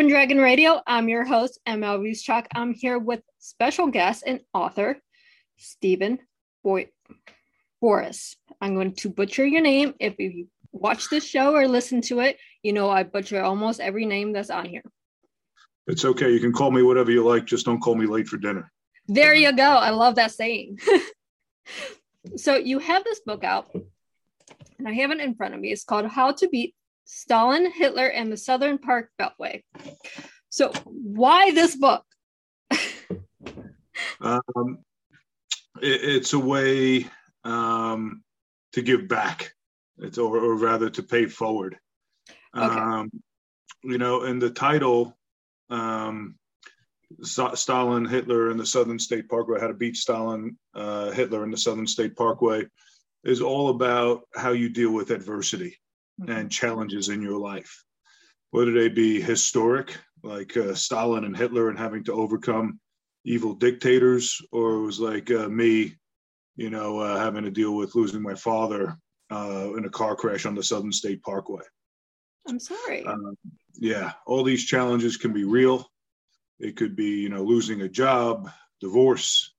Dove and Dragon Radio. I'm your host, ML Ruscsak. I'm here with special guest and author, Stephen Boy- Boris. I'm going to butcher your name. If you watch this show or listen to it, you know I butcher almost every name that's on here. It's okay. You can call me whatever you like. Just don't call me late for dinner. There you go. I love that saying. so you have this book out, and I have it in front of me. It's called How to Beat Stalin, Hitler, and the Southern Park Beltway. So why this book? Um, it, it's a way um, to give back. It's or, or rather to pay forward. Okay. Um, you know, in the title, um, Stalin, Hitler, and the Southern State Parkway, how to beat Stalin, uh, Hitler, and the Southern State Parkway, is all about how you deal with adversity and challenges in your life, whether they be historic, like uh, Stalin and Hitler, and having to overcome evil dictators, or it was like uh, me, you know, uh, having to deal with losing my father uh, in a car crash on the Southern State Parkway. I'm sorry. Um, yeah, all these challenges can be real. It could be, you know, losing a job, divorce,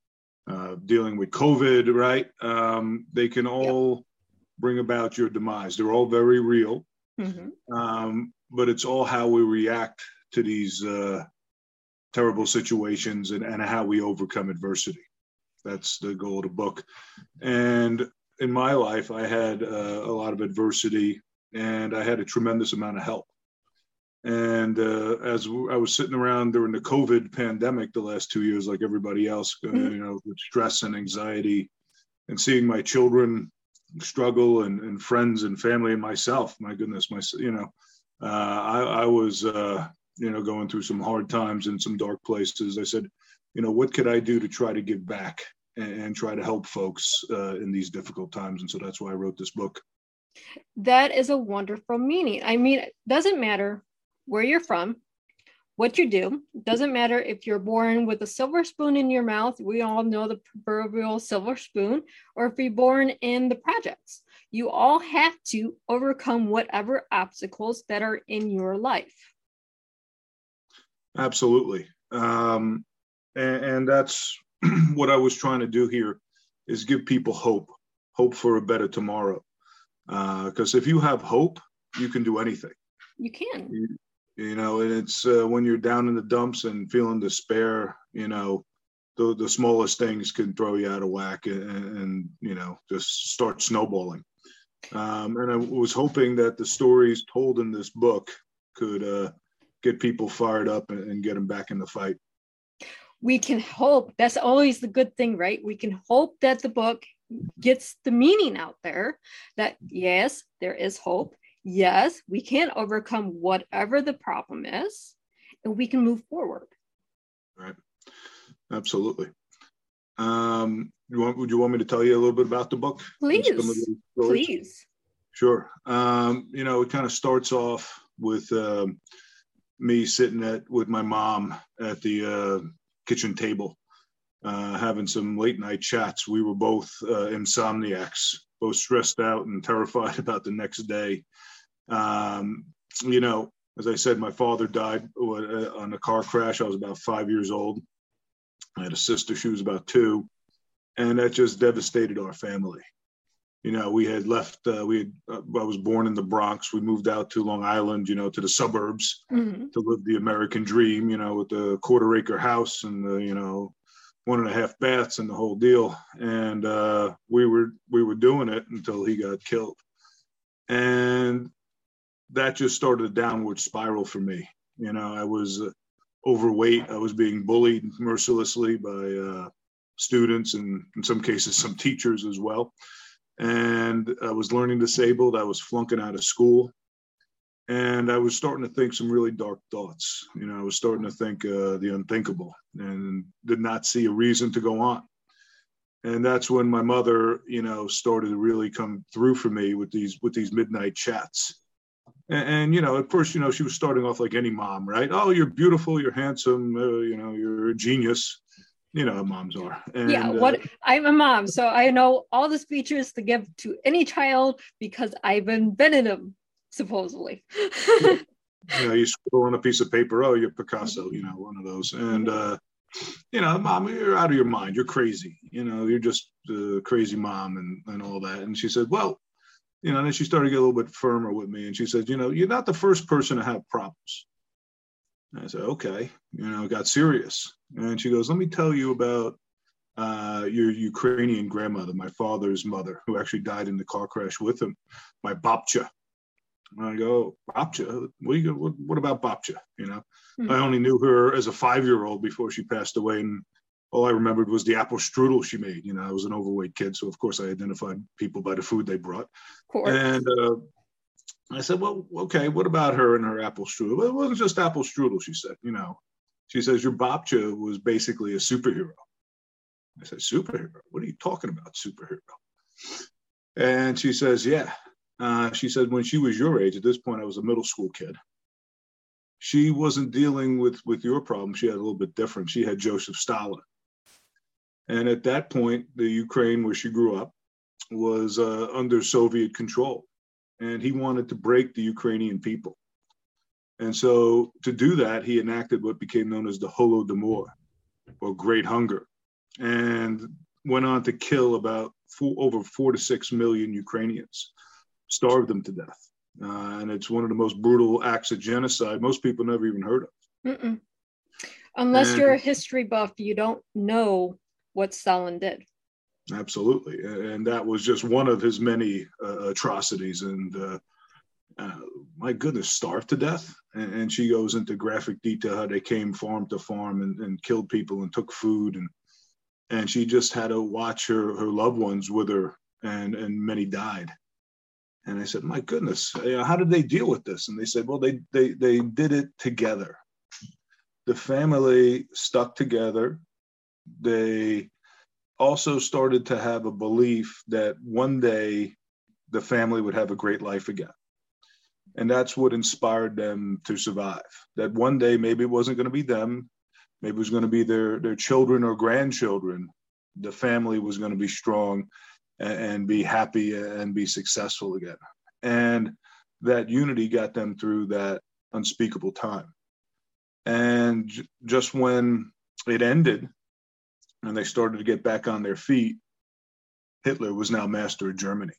uh, dealing with COVID, right? Um, they can all bring about your demise. They're all very real, Mhm. um, but it's all how we react to these uh, terrible situations and, and how we overcome adversity. That's the goal of the book. And in my life, I had uh, a lot of adversity and I had a tremendous amount of help. And uh, as I was sitting around during the COVID pandemic the last two years, like everybody else, uh, Mhm. you know, with stress and anxiety, and seeing my children struggle and, and friends and family and myself, my goodness, my, you know, uh, I, I was, uh, you know, going through some hard times and some dark places. I said, you know, what could I do to try to give back and, and try to help folks uh, in these difficult times? And so that's why I wrote this book. That is a wonderful meaning. I mean, it doesn't matter where you're from, what you do. Doesn't matter if you're born with a silver spoon in your mouth. We all know the proverbial silver spoon, or if you're born in the projects. You all have to overcome whatever obstacles that are in your life. Absolutely. Um, and, and that's what I was trying to do here is give people hope, hope for a better tomorrow. Because if you have hope, you can do anything. You can. You, you know, and it's uh, when you're down in the dumps and feeling despair, you know, the, the smallest things can throw you out of whack and, and you know, just start snowballing. Um, and I was hoping that the stories told in this book could uh, get people fired up and, and get them back in the fight. we can hope that's always the good thing right we can hope that the book gets the meaning out there that yes there is hope yes we can overcome whatever the problem is and we can move forward Right. Absolutely. Um, you want, would you want me to tell you a little bit about the book? please please Sure. Um, you know, it kind of starts off with um, me sitting at with my mom at the uh, kitchen table, uh, having some late night chats. We were both uh, insomniacs, both stressed out and terrified about the next day. Um, you know, as I said, my father died uh, on a car crash. I was about five years old. I had a sister; she was about two, and that just devastated our family you know, we had left, uh, we had, uh, I was born in the Bronx. We moved out to Long Island, you know, to the suburbs Mhm. to live the American dream, you know, with the quarter acre house and the, you know, one and a half baths and the whole deal. And uh, we were, we were doing it until he got killed. And that just started a downward spiral for me. You know, I was uh, overweight. I was being bullied mercilessly by uh, students and in some cases some teachers as well. And I was learning disabled. I was flunking out of school. And I was starting to think some really dark thoughts. You know, I was starting to think uh, the unthinkable and did not see a reason to go on. And that's when my mother, you know, started to really come through for me with these with these midnight chats and, and, you know, at first, you know, she was starting off like any mom, right? Oh, you're beautiful, you're handsome, uh, you know, you're a genius. You know how moms are. And, yeah, what uh, I'm a mom, so I know all the speeches to give to any child because I've invented them, supposedly. you know, you scroll on a piece of paper, oh, you're Picasso, you know, one of those. And uh, you know, mom, you're out of your mind. You're crazy. You know, you're just a crazy mom and, and all that. And she said, well, you know, and then she started to get a little bit firmer with me. And she said, you know, you're not the first person to have problems. And I said, okay, you know, got serious. And she goes, let me tell you about uh, your Ukrainian grandmother, my father's mother, who actually died in the car crash with him, my babcha. And I go, babcha? What, you, what, what about babcha? You know, mm-hmm. I only knew her as a five-year-old before she passed away. And all I remembered was the apple strudel she made. You know, I was an overweight kid, so of course I identified people by the food they brought. And uh, I said, "Well, okay, what about her and her apple strudel?" Well, it wasn't just apple strudel, she said. You know, she says your babcha was basically a superhero. I said, "Superhero? What are you talking about, superhero?" And she says, "Yeah." Uh, she said when she was your age, at this point I was a middle school kid. She wasn't dealing with with your problem. She had a little bit different. She had Joseph Stalin and at that point, the Ukraine where she grew up was uh, under Soviet control. And he wanted to break the Ukrainian people. And so to do that, he enacted what became known as the Holodomor, or Great Hunger, and went on to kill about four, over four to six million Ukrainians, starved them to death. Uh, and it's one of the most brutal acts of genocide most people never even heard of. Mm-mm. Unless and, you're a history buff, you don't know what Stalin did. Absolutely, and that was just one of his many uh, atrocities. And uh, uh, my goodness, starved to death. And, and, she goes into graphic detail how they came farm to farm and, and killed people and took food, and and she just had to watch her her loved ones with her, and and many died. And I said, my goodness, how did they deal with this? And they said, well, they they they did it together. The family stuck together they also started to have a belief that one day the family would have a great life again. And that's what inspired them to survive. That one day maybe it wasn't going to be them, maybe it was going to be their, their children or grandchildren. The family was going to be strong and, and be happy and be successful again. And that unity got them through that unspeakable time. And just when it ended, and they started to get back on their feet, Hitler was now master of Germany.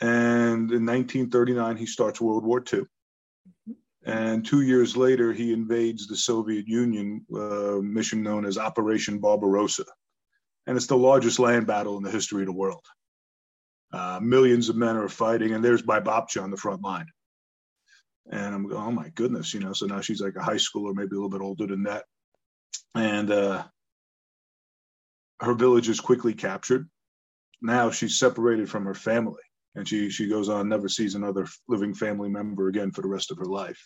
And in 1939, he starts World War II. And two years later, he invades the Soviet Union, uh, mission known as Operation Barbarossa. And it's the largest land battle in the history of the world. Uh, millions of men are fighting, and there's my Babcha on the front line. And I'm going, oh my goodness, you know. So now she's like a high schooler, maybe a little bit older than that. And uh, her village is quickly captured. Now she's separated from her family, and she she goes on never sees another living family member again for the rest of her life,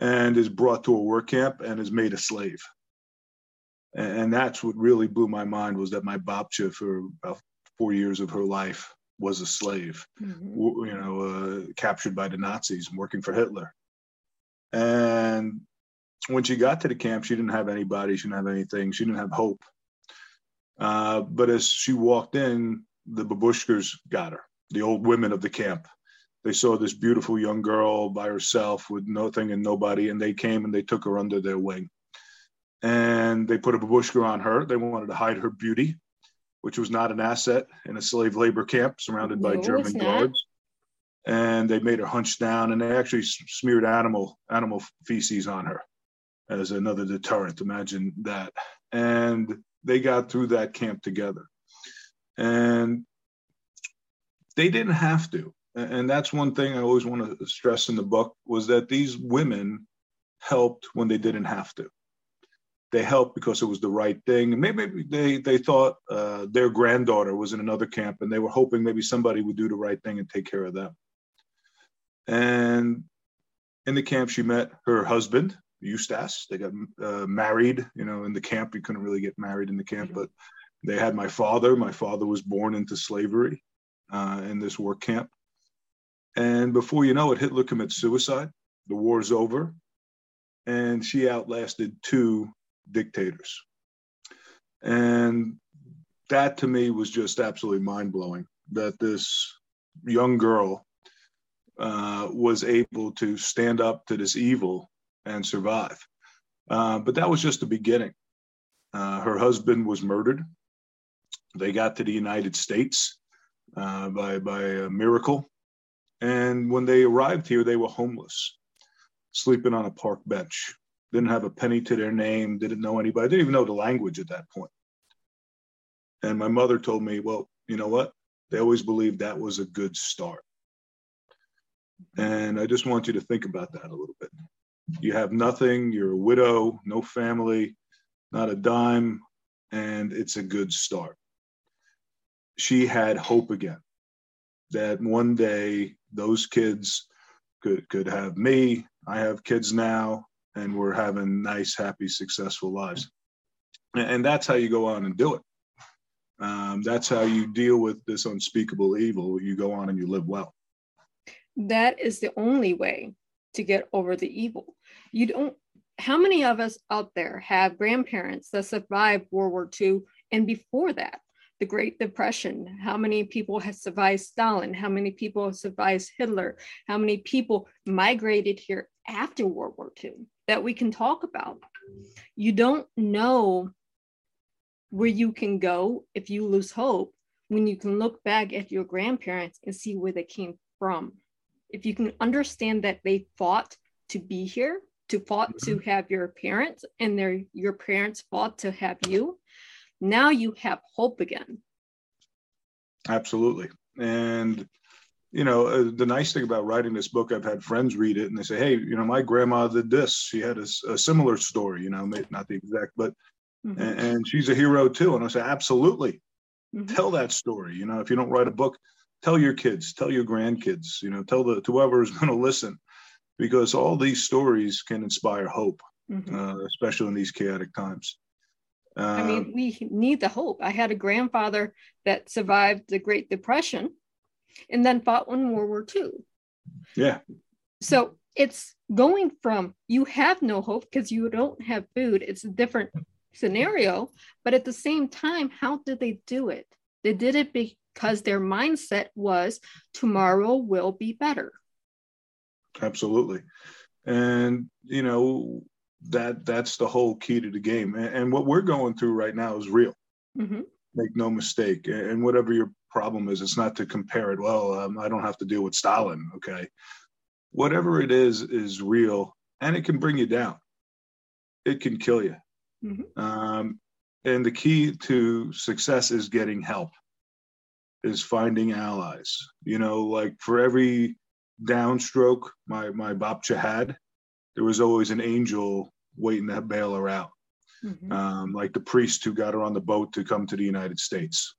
and is brought to a work camp and is made a slave. And, that's what really blew my mind was that my babcha for about four years of her life was a slave, mm-hmm. you know, uh, captured by the Nazis and working for Hitler. And when she got to the camp, she didn't have anybody, she didn't have anything, she didn't have hope. Uh, but as she walked in, the babushkas got her, the old women of the camp. They saw this beautiful young girl by herself with nothing and nobody, and they came and they took her under their wing. And they put a babushka on her. They wanted to hide her beauty, which was not an asset in a slave labor camp surrounded by no, German guards. And they made her hunch down, and they actually smeared animal animal feces on her as another deterrent. Imagine that. And they got through that camp together. And they didn't have to. and that's one thing I always want to stress in the book was that these women helped when they didn't have to. They helped because it was the right thing. Maybe they they thought uh, their granddaughter was in another camp, and they were hoping maybe somebody would do the right thing and take care of them. And in the camp, she met her husband, Eustace. They got uh, married. You know, in the camp, you couldn't really get married in the camp, but they had my father. My father was born into slavery uh, in this work camp. And before you know it, Hitler commits suicide. The war's over. And she outlasted two dictators. And that to me was just absolutely mind blowing that this young girl uh, was able to stand up to this evil and survive. Uh, but that was just the beginning. Uh, her husband was murdered. They got to the United States uh, by, by a miracle. And when they arrived here, they were homeless, sleeping on a park bench. Didn't have a penny to their name, didn't know anybody, didn't even know the language at that point. And my mother told me, well, you know what? They always believed that was a good start. And I just want you to think about that a little bit. You have nothing, you're a widow, no family, not a dime, and it's a good start. She had hope again that one day those kids could could have me. I have kids now, and we're having nice, happy, successful lives. And that's how you go on and do it. Um, that's how you deal with this unspeakable evil. You go on and you live well. That is the only way to get over the evil. You don't. How many of us out there have grandparents that survived World War II and before that? the Great Depression, how many people have survived Stalin, how many people have survived Hitler, how many people migrated here after World War II that we can talk about. You don't know where you can go if you lose hope when you can look back at your grandparents and see where they came from. If you can understand that they fought to be here, to fought to mm-hmm. have your parents, and their your parents fought to have you, now you have hope again. Absolutely. And, you know, uh, the nice thing about writing this book, I've had friends read it and they say, hey, you know, my grandma did this. She had a, a similar story, you know, not the exact, but, mm-hmm. and, and, she's a hero too. And I say, absolutely. Mm-hmm. Tell that story. You know, if you don't write a book, tell your kids, tell your grandkids, you know, tell the whoever is going to listen, because all these stories can inspire hope, mm-hmm. uh, especially in these chaotic times. I mean, um, we need the hope. I had a grandfather that survived the Great Depression and then fought in World War II. Yeah. So it's going from you have no hope because you don't have food. It's a different scenario. But at the same time, how did they do it? They did it because their mindset was tomorrow will be better. Absolutely. And, you know, that that's the whole key to the game. And, and what we're going through right now is real. Mm-hmm. Make no mistake. And whatever your problem is, it's not to compare it. Well, um, I don't have to deal with Stalin. Okay, whatever it is is real, and it can bring you down. It can kill you. Mm-hmm. Um, and the key to success is getting help. Is finding allies. You know, like for every downstroke my my babcha had, there was always an angel waiting to bail her out, mm-hmm. um, like the priest who got her on the boat to come to the United States.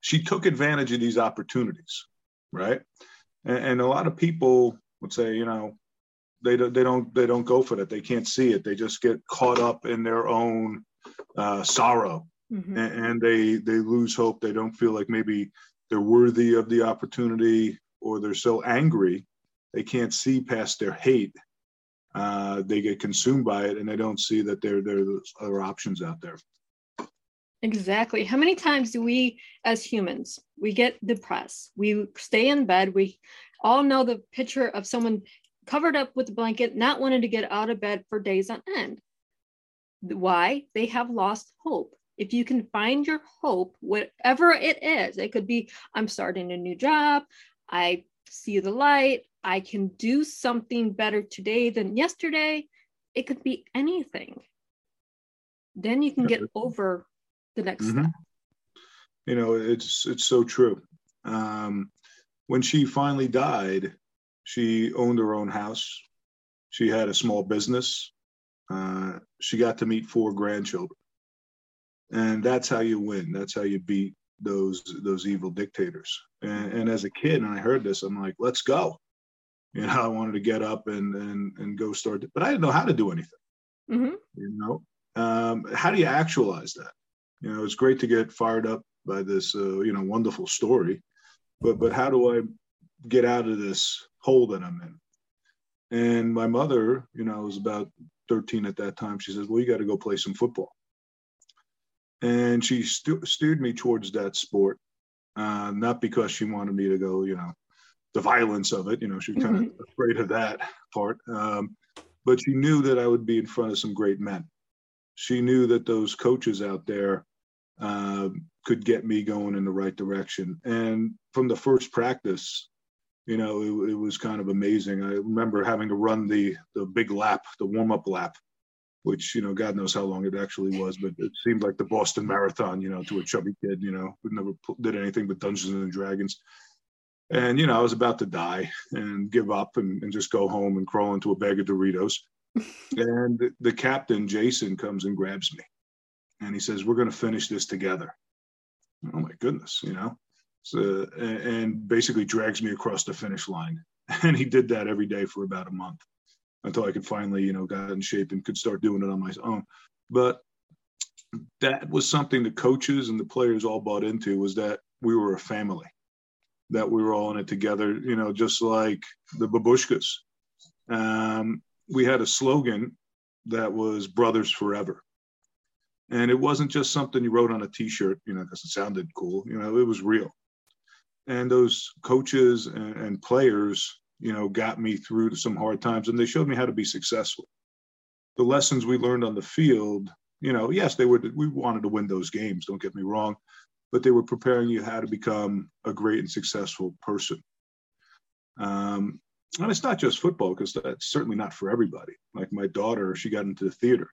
She took advantage of these opportunities, right? And, and a lot of people would say, you know, they don't, they don't, they don't go for that. They can't see it. They just get caught up in their own uh, sorrow, mm-hmm. and, and they they lose hope. They don't feel like maybe they're worthy of the opportunity, or they're so angry they can't see past their hate. Uh, they get consumed by it and they don't see that there there's other options out there. Exactly. How many times do we as humans we get depressed? We stay in bed. We all know the picture of someone covered up with a blanket not wanting to get out of bed for days on end. Why? They have lost hope if you can find your hope whatever it is it could be i'm starting a new job i see the light I can do something better today than yesterday. It could be anything. Then you can get over the next mm-hmm. step. You know, it's it's so true. Um, when she finally died, she owned her own house. She had a small business. Uh, she got to meet four grandchildren, and that's how you win. That's how you beat those those evil dictators. And, and as a kid, and I heard this, I'm like, let's go. You know, I wanted to get up and and and go start, but I didn't know how to do anything. Mm-hmm. You know, um, how do you actualize that? You know, it's great to get fired up by this, uh, you know, wonderful story, but but how do I get out of this hole that I'm in? And my mother, you know, was about 13 at that time. She says, "Well, you got to go play some football." And she st- steered me towards that sport, uh, not because she wanted me to go, you know, the violence of it. You know, she was kind of mm-hmm. afraid of that part. Um, but she knew that I would be in front of some great men she knew that those coaches out there uh, could get me going in the right direction. And from the first practice, you know, it, it, was kind of amazing. I remember having to run the the big lap, the warm up lap, which you know, God knows how long it actually was, but it seemed like the Boston Marathon, you know, to a chubby kid, you know, who never did anything but Dungeons and Dragons. And you know, I was about to die and give up and, and just go home and crawl into a bag of Doritos and the, the captain, Jason, comes and grabs me and he says, We're going to finish this together. Oh my goodness, you know? So, and basically drags me across the finish line. And he did that every day for about a month until I could finally, you know, got in shape and could start doing it on my own. But that was something the coaches and the players all bought into was that we were a family, that we were all in it together, you know, just like the babushkas. Um, we had a slogan that was brothers forever and it wasn't just something you wrote on a t-shirt you know because it sounded cool you know it was real and those coaches and, and, players you know got me through some hard times and they showed me how to be successful the lessons we learned on the field you know yes they were we wanted to win those games don't get me wrong but they were preparing you how to become a great and successful person um, and it's not just football because that's certainly not for everybody. Like my daughter, she got into the theater,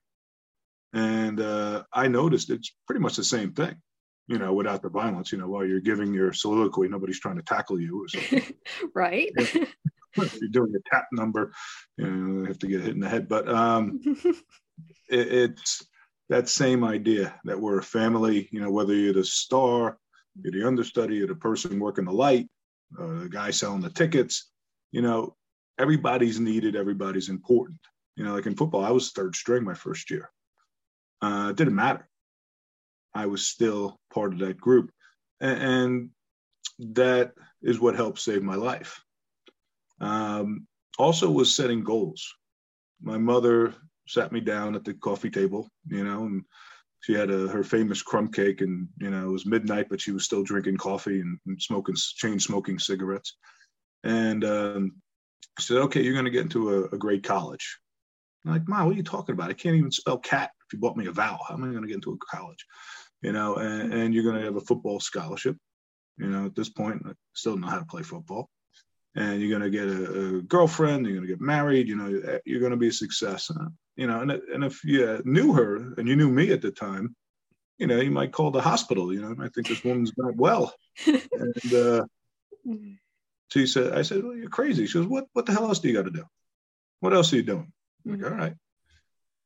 and uh, I noticed it's pretty much the same thing. You know, without the violence. You know, while you're giving your soliloquy, nobody's trying to tackle you. right. If you're doing a tap number, you know, you have to get hit in the head. But um, it, it's that same idea that we're a family. You know, whether you're the star, you're the understudy, you're the person working the light, uh, the guy selling the tickets you know, everybody's needed, everybody's important. You know, like in football, I was third string my first year. Uh, it didn't matter. I was still part of that group. And, and that is what helped save my life. Um, also, was setting goals. My mother sat me down at the coffee table, you know, and she had a, her famous crumb cake, and you know it was midnight, but she was still drinking coffee and, and smoking chain smoking cigarettes. And um, said, okay, you're going to get into a, a great college. I'm like, Mom, what are you talking about? I can't even spell cat. If you bought me a vowel, how am I going to get into a college? You know, and, and you're going to have a football scholarship. You know, at this point, I still know how to play football. And you're going to get a, a girlfriend. You're going to get married. You know, you're going to be a success. And, you know, and, and if you knew her and you knew me at the time, you know, you might call the hospital. You know, I think this woman's not well. and uh, she said, I said, well, you're crazy. She goes, what, what the hell else do you got to do? What else are you doing? I'm like, mm-hmm. all right.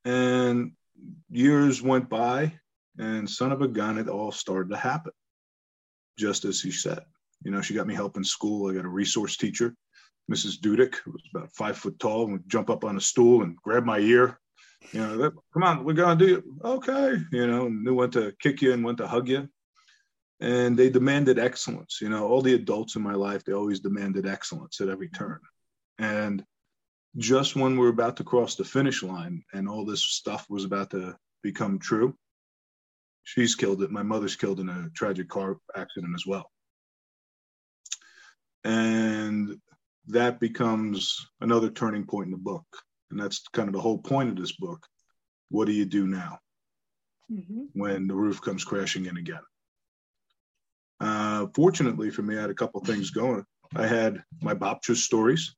And years went by and son of a gun, it all started to happen. Just as she said, you know, she got me help in school. I got a resource teacher, Mrs. Dudick, who was about five foot tall and would jump up on a stool and grab my ear. You know, come on, we're to do it. Okay. You know, and knew when to kick you and when to hug you and they demanded excellence. You know, all the adults in my life, they always demanded excellence at every turn. And just when we're about to cross the finish line and all this stuff was about to become true, she's killed it. My mother's killed in a tragic car accident as well. And that becomes another turning point in the book. And that's kind of the whole point of this book. What do you do now mm-hmm. when the roof comes crashing in again? Uh, fortunately for me, I had a couple things going. I had my Bobcha stories,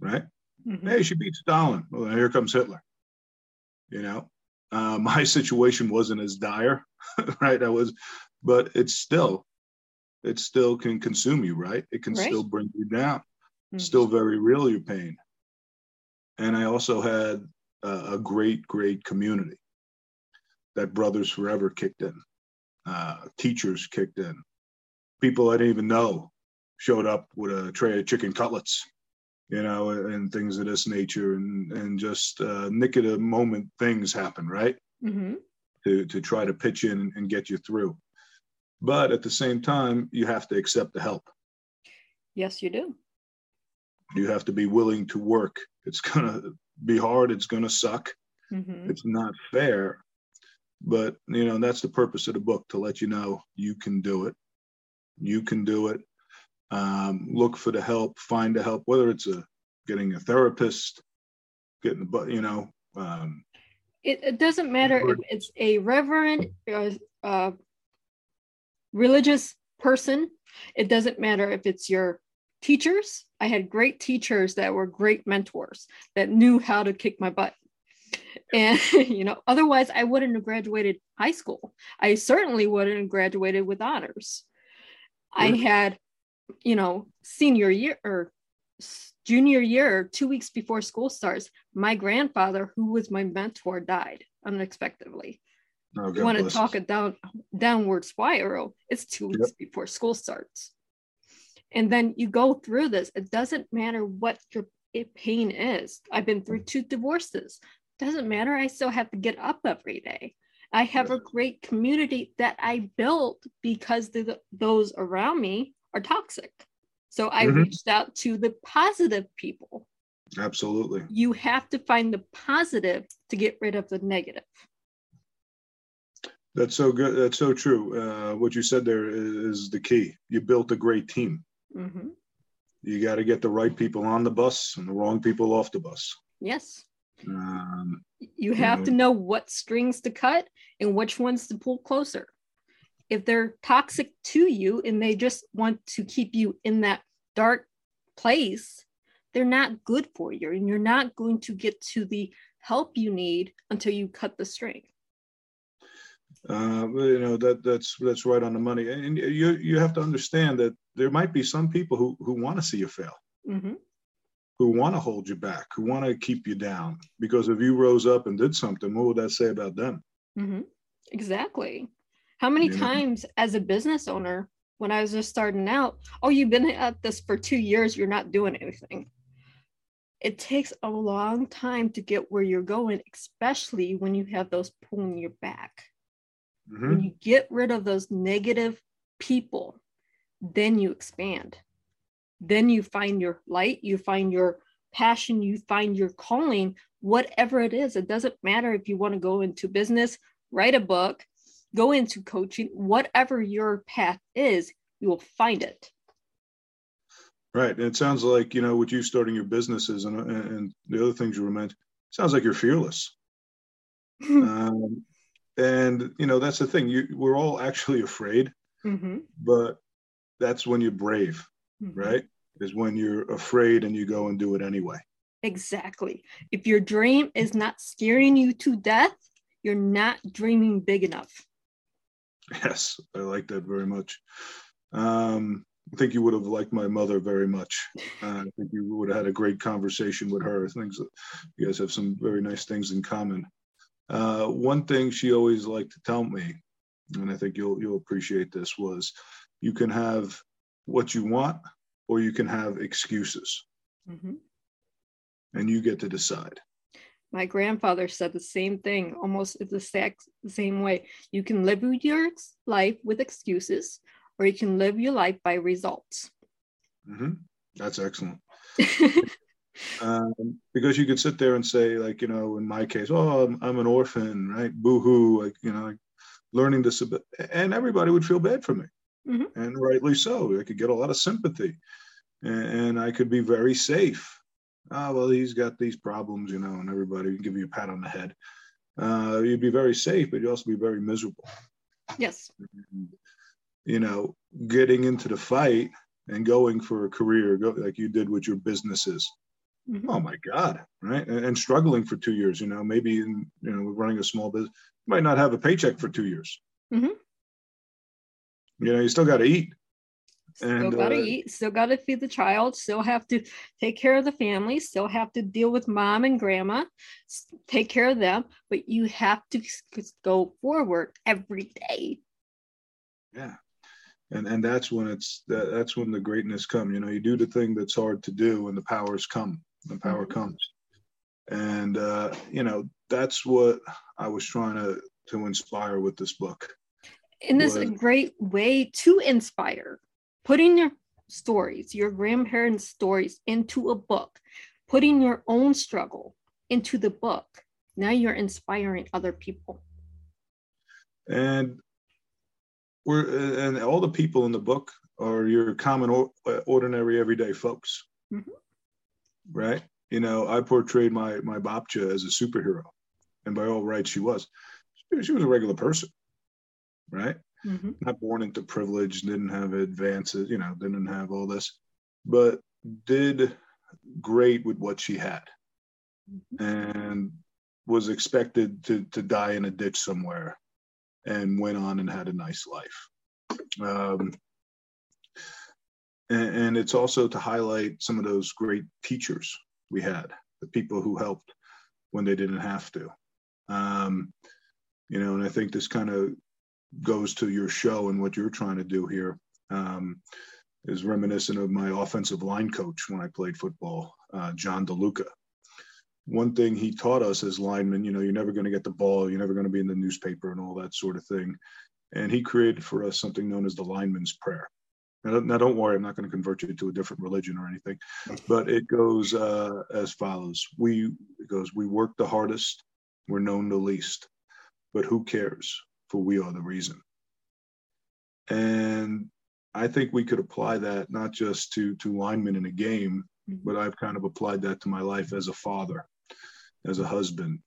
right? Mm-hmm. Hey, she beat Stalin. Well, here comes Hitler. You know, uh, my situation wasn't as dire, right? I was, but it's still it still can consume you, right? It can Right. still bring you down. Mhm. Still very real, your pain. And I also had a, a great, great community that Brothers Forever kicked in, uh, teachers kicked in, people I didn't even know showed up with a tray of chicken cutlets, you know, and things of this nature, and and just uh, nick of the moment things happen, right? Mhm. to to try to pitch in and get you through. But at the same time, you have to accept the help. Yes, you do. You have to be willing to work. It's gonna be hard. It's gonna suck. Mhm. It's not fair. But you know that's the purpose of the book to let you know you can do it. You can do it. Um, look for the help. Find the help. Whether it's a getting a therapist, getting the but you know um, It, it doesn't matter if it's a reverend, uh, uh, religious person. It doesn't matter if it's your teachers. I had great teachers that were great mentors that knew how to kick my butt. And, you know, otherwise I wouldn't have graduated high school. I certainly wouldn't have graduated with honors. I had, you know, senior year or junior year, two weeks before school starts, my grandfather, who was my mentor, died unexpectedly. Oh, You want to talk a down downward spiral? It's two weeks before school starts, and then you go through this. It doesn't matter what your pain is. I've been through two divorces. Doesn't matter. I still have to get up every day. I have a great community that I built because the, those around me are toxic. So I Mhm. reached out to the positive people. Absolutely. You have to find the positive to get rid of the negative. That's so good. That's so true. Uh, what you said there is, the key. You built a great team. Mhm. You got to get the right people on the bus and the wrong people off the bus. Yes. Um, You have to know what strings to cut and which ones to pull closer. If they're toxic to you and they just want to keep you in that dark place, they're not good for you and you're not going to get to the help you need until you cut the string. Uh, you know that that's that's right on the money. And you you have to understand that there might be some people who who want to see you fail, Mhm. who want to hold you back, who want to keep you down. Because if you rose up and did something, what would that say about them? Mm-hmm. Exactly. How many You know? times as a business owner, when I was just starting out, oh, you've been at this for two years, you're not doing anything. It takes a long time to get where you're going, especially when you have those pulling your back. Mhm. When you get rid of those negative people, then you expand. Then you find your light, you find your passion, you find your calling, whatever it is. It doesn't matter if you want to go into business, write a book, go into coaching, whatever your path is, you will find it. Right. And it sounds like, you know, with you starting your businesses and, and the other things you were meant, sounds like you're fearless. um, and, you know, that's the thing. You, we're all actually afraid, Mhm, but that's when you're brave, mhm. right? Is when you're afraid and you go and do it anyway. Exactly. If your dream is not scaring you to death, you're not dreaming big enough. Yes. I like that very much. Um, I think you would have liked my mother very much. Uh, I think you would have had a great conversation with her. Things that you guys have some very nice things in common. Uh, one thing she always liked to tell me, and I think you'll you'll appreciate this, was you can have what you want, or you can have excuses, Mhm. and you get to decide. My grandfather said the same thing, almost the exact same way. You can live your life with excuses, or you can live your life by results. hmm That's excellent. um, because you could sit there and say, like, you know, in my case, oh, I'm, I'm an orphan, right? Boo hoo, like, you know, like learning disability, and everybody would feel bad for me, Mhm. and rightly so. I could get a lot of sympathy, and, and I could be very safe. Ah, well, he's got these problems, you know, and everybody would give you a pat on the head. Uh, you'd be very safe, but you'd also be very miserable. yes. You know, getting into the fight and going for a career, go, like you did with your businesses. Oh my god right and, and struggling for two years you know maybe in you know running a small business you might not have a paycheck for two years Mhm. you know you still got to eat Still gotta uh, eat, still gotta feed the child, still have to take care of the family, still have to deal with mom and grandma, take care of them, but you have to go forward every day. Yeah. And and that's when it's that, that's when the greatness come. You know, you do the thing that's hard to do and the powers come. The power comes. And uh, you know, that's what I was trying to to inspire with this book. And this is a great way to inspire putting your stories, your grandparents' stories into a book, putting your own struggle into the book. Now you're inspiring other people. And we're and all the people in the book are your common ordinary everyday folks. Mm-hmm. Right? You know, I portrayed my my Babcha as a superhero. And by all rights she was. She was a regular person. Right? mm-hmm. not born into privilege, didn't have advances, you know, didn't have all this, but did great with what she had mm-hmm. and was expected to, to die in a ditch somewhere and went on and had a nice life. Um, and, and it's also to highlight some of those great teachers we had, the people who helped when they didn't have to. Um, you know, and I think this kind of goes to your show and what you're trying to do here um, is reminiscent of my offensive line coach when I played football, uh, John DeLuca. One thing he taught us as linemen, you know, you're never going to get the ball, you're never going to be in the newspaper and all that sort of thing. And he created for us something known as the lineman's prayer. Now, now don't worry, I'm not going to convert you to a different religion or anything, but it goes uh, as follows: We it goes, we work the hardest, we're known the least, but who cares? for we are the reason. And I think we could apply that not just to to linemen in a game, mm-hmm. but I've kind of applied that to my life as a father, as a husband,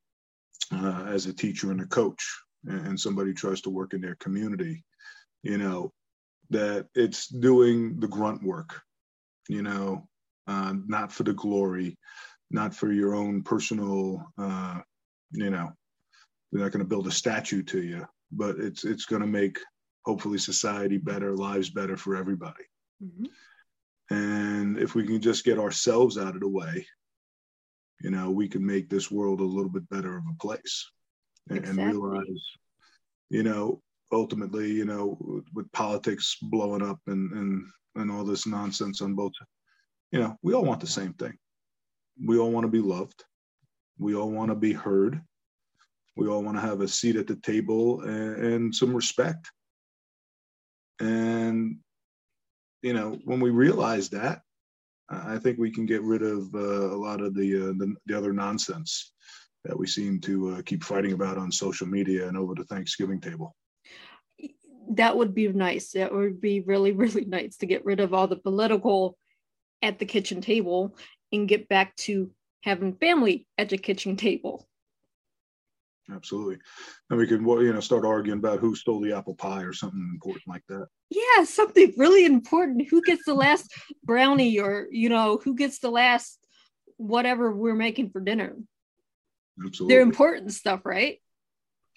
uh, as a teacher and a coach, and, and somebody tries to work in their community. You know, that it's doing the grunt work. You know, uh, not for the glory, not for your own personal. Uh, you know, we're not going to build a statue to you, but it's it's going to make hopefully society better, lives better for everybody. Mm-hmm. And if we can just get ourselves out of the way, you know, we can make this world a little bit better of a place and, exactly. and realize, you know, ultimately, you know, with politics blowing up and, and, and all this nonsense on both, you know, we all want the same thing. We all want to be loved. We all want to be heard. We all want to have a seat at the table and, and some respect. And, you know, when we realize that, I think we can get rid of uh, a lot of the, uh, the, the other nonsense that we seem to uh, keep fighting about on social media and over the Thanksgiving table. That would be nice. That would be really, really nice to get rid of all the political at the kitchen table and get back to having family at the kitchen table absolutely. And we could, you know, start arguing about who stole the apple pie or something important like that. Yeah, something really important. Who gets the last brownie, or you know, who gets the last whatever we're making for dinner? Absolutely. They're important stuff, right?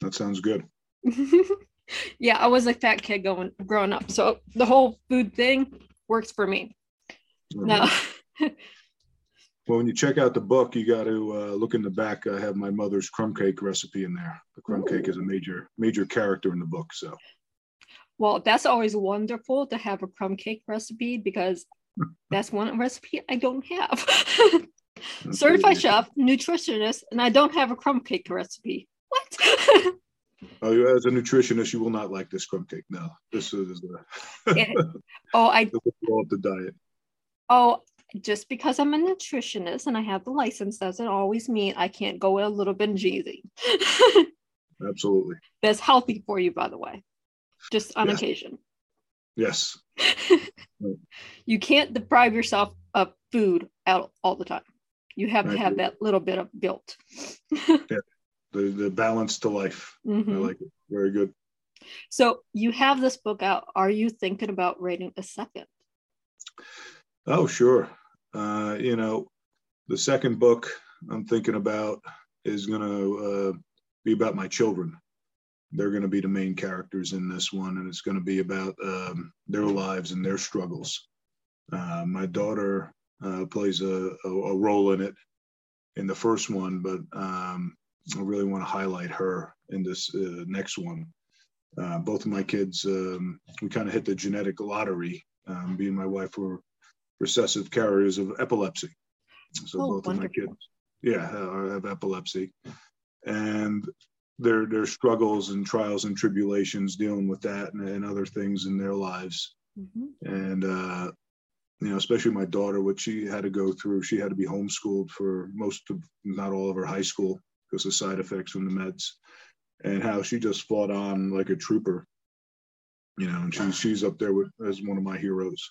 That sounds good. yeah, I was a fat kid going growing up, so the whole food thing works for me. No. Well, when you check out the book, you got to uh, look in the back. I have my mother's crumb cake recipe in there. The crumb Ooh. cake is a major major character in the book. So, well, that's always wonderful to have a crumb cake recipe because that's one recipe I don't have. Certified chef, nutritionist, and I don't have a crumb cake recipe. What? oh, as a nutritionist, you will not like this crumb cake. No, this is. Uh, oh, I. Off the diet. Oh, just because I'm a nutritionist and I have the license doesn't always mean I can't go a little bit cheesy. Absolutely. That's healthy for you, by the way, just on yes. occasion. Yes. you can't deprive yourself of food out all the time. You have to have that little bit of guilt. yeah. The, the balance to life. Mm-hmm. I like it. Very good. So you have this book out. Are you thinking about writing a second? Oh, sure. Uh, you know, the second book I'm thinking about is going to uh, be about my children. they're going to be the main characters in this one, and it's going to be about um, their lives and their struggles. Uh, my daughter uh, plays a, a, a, role in it in the first one, but um, I really want to highlight her in this uh, next one. Uh, both of my kids, um, we kind of hit the genetic lottery. Um, me and my wife were recessive carriers of epilepsy. So oh, both wonderful. of my kids, yeah, have epilepsy, and their their struggles and trials and tribulations dealing with that and, and other things in their lives. Mm-hmm. And uh, you know, especially my daughter, what she had to go through. She had to be homeschooled for most of, not all of her high school because of side effects from the meds, and how she just fought on like a trooper. You know, and she's she's up there with, as one of my heroes,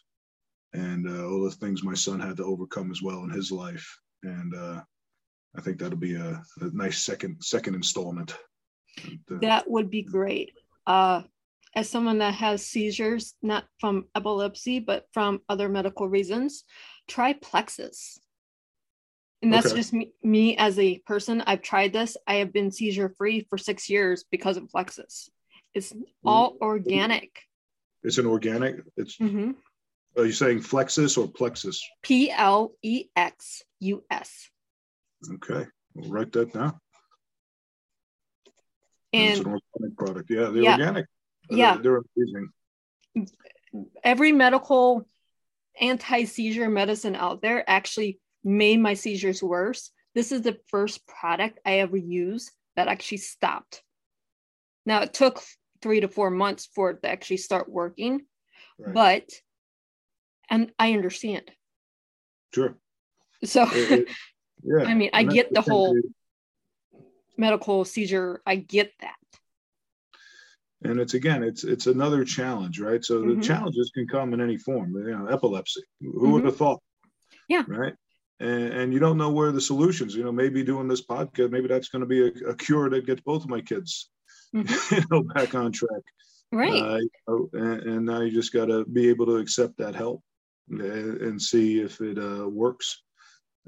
and uh, all the things my son had to overcome as well in his life. And uh, I think that'll be a, a nice second second installment. That would be great. Uh, as someone that has seizures, not from epilepsy, but from other medical reasons, try Plexus. And that's okay. just me, me, as a person. I've tried this. I have been seizure free for six years because of flexus It's all organic. It's an organic. It's. Mm-hmm. Are you saying Flexus or Plexus? P L E X U S. Okay, we'll write that down. And it's an organic product. Yeah, the yeah. organic yeah they're, amazing every medical anti-seizure medicine out there actually made my seizures worse. This is the first product i ever used that actually stopped. Now it took three to four months for it to actually start working right. but and i understand. Sure. So it, it, yeah i mean i get the whole medical seizure. I get that. And it's again it's it's another challenge right? So mm-hmm. the challenges can come in any form you know epilepsy. Who mm-hmm. would have thought? Yeah. Right and, and, you don't know where the solutions you know maybe doing this podcast maybe that's going to be a, a, cure that gets both of my kids mm-hmm. you know back on track right uh, you know, and, and, now you just got to be able to accept that help and, and see if it uh, works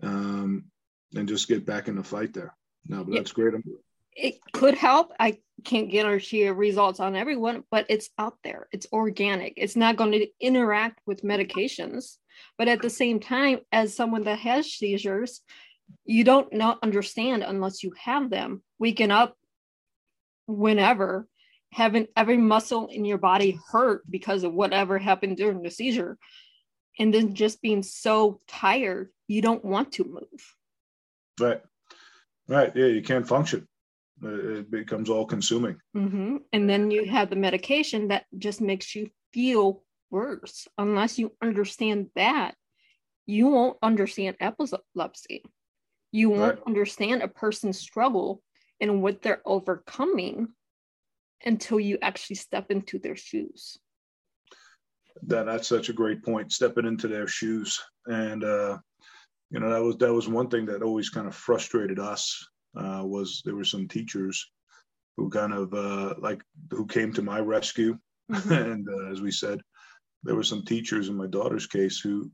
um, and just get back in the fight there no but that's great it could help. I can't guarantee results on everyone, but it's out there. It's organic. It's not going to interact with medications. But at the same time, as someone that has seizures, you don't not understand unless you have them. Waking up whenever, having every muscle in your body hurt because of whatever happened during the seizure, and then just being so tired, you don't want to move. Right. Right. Yeah, you can't function it becomes all consuming mm-hmm. and then you have the medication that just makes you feel worse. Unless you understand that you won't understand epilepsy. You won't right. understand a person's struggle and what they're overcoming until you actually step into their shoes. That that's such a great point stepping into their shoes. And uh you know that was that was one thing that always kind of frustrated us uh, was there were some teachers who kind of uh, like who came to my rescue, mm-hmm. and uh, as we said, there were some teachers in my daughter's case who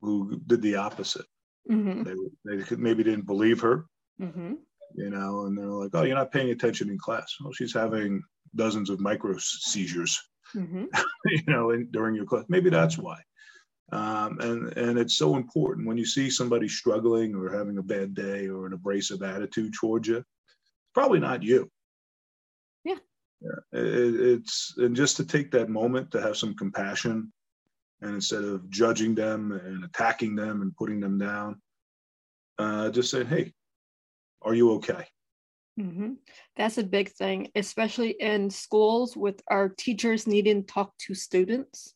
who did the opposite. Mm-hmm. They they maybe didn't believe her, mm-hmm. you know, and they're like, "Oh, you're not paying attention in class." Well, she's having dozens of micro seizures, mm-hmm. you know, in, during your class. Maybe that's why. Um, and and it's so important when you see somebody struggling or having a bad day or an abrasive attitude towards you. It's probably not you. Yeah. It, it's and just to take that moment to have some compassion, and instead of judging them and attacking them and putting them down, uh, just say, "Hey, are you okay?" Mm-hmm. That's a big thing, especially in schools with our teachers needing to talk to students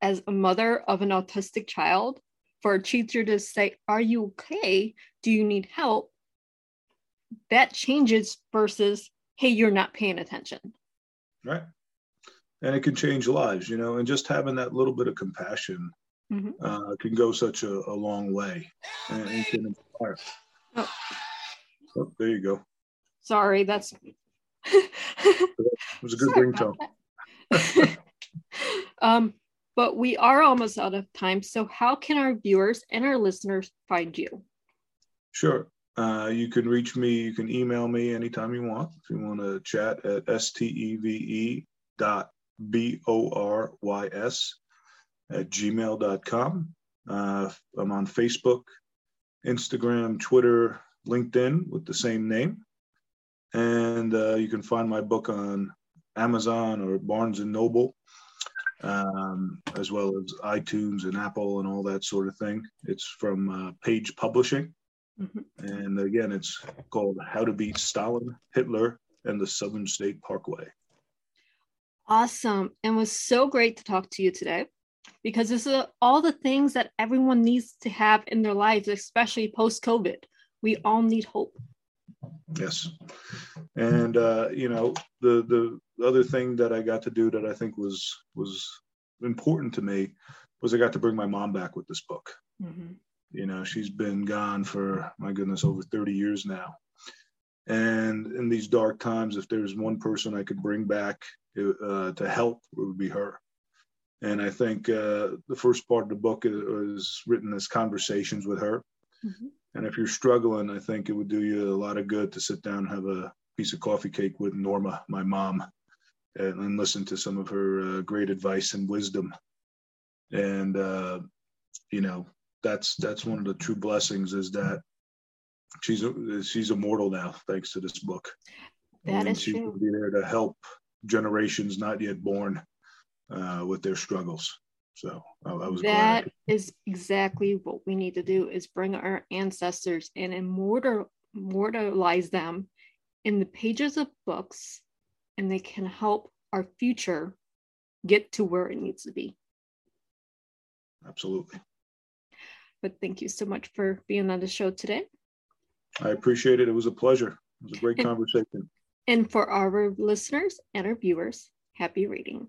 as a mother of an autistic child, for a teacher to say, Are you okay? Do you need help? That changes versus, Hey, you're not paying attention. Right. And it can change lives, you know, and just having that little bit of compassion mm-hmm. uh, can go such a, a long way and, and can inspire. Oh. oh. there you go. Sorry, that's. it was a good ringtone. um, but we are almost out of time. So, how can our viewers and our listeners find you? Sure. Uh, you can reach me. You can email me anytime you want. If you want to chat at steve dot b o r y s at gmail.com. Uh, I'm on Facebook, Instagram, Twitter, LinkedIn with the same name. And uh, you can find my book on Amazon or Barnes and Noble, um, as well as iTunes and Apple and all that sort of thing. It's from uh, Page Publishing. Mm-hmm. And again, it's called How to Beat Stalin, Hitler, and the Southern State Parkway. Awesome. And was so great to talk to you today because this is all the things that everyone needs to have in their lives, especially post COVID. We all need hope. Yes, and uh, you know the the other thing that I got to do that I think was was important to me was I got to bring my mom back with this book. Mm-hmm. You know, she's been gone for my goodness over 30 years now. And in these dark times, if there's one person I could bring back uh, to help, it would be her. And I think uh, the first part of the book is, written as conversations with her. Mm-hmm. And if you're struggling, I think it would do you a lot of good to sit down and have a piece of coffee cake with Norma, my mom, and, and listen to some of her uh, great advice and wisdom. And uh, you know, that's that's one of the true blessings is that she's she's immortal now thanks to this book. That and is she's true. Be there to help generations not yet born uh, with their struggles. So I, I was that glad. is exactly what we need to do is bring our ancestors and immortal, immortalize them in the pages of books, and they can help our future get to where it needs to be. Absolutely. But thank you so much for being on the show today. I appreciate it. It was a pleasure. It was a great and, conversation. And for our listeners and our viewers, happy reading.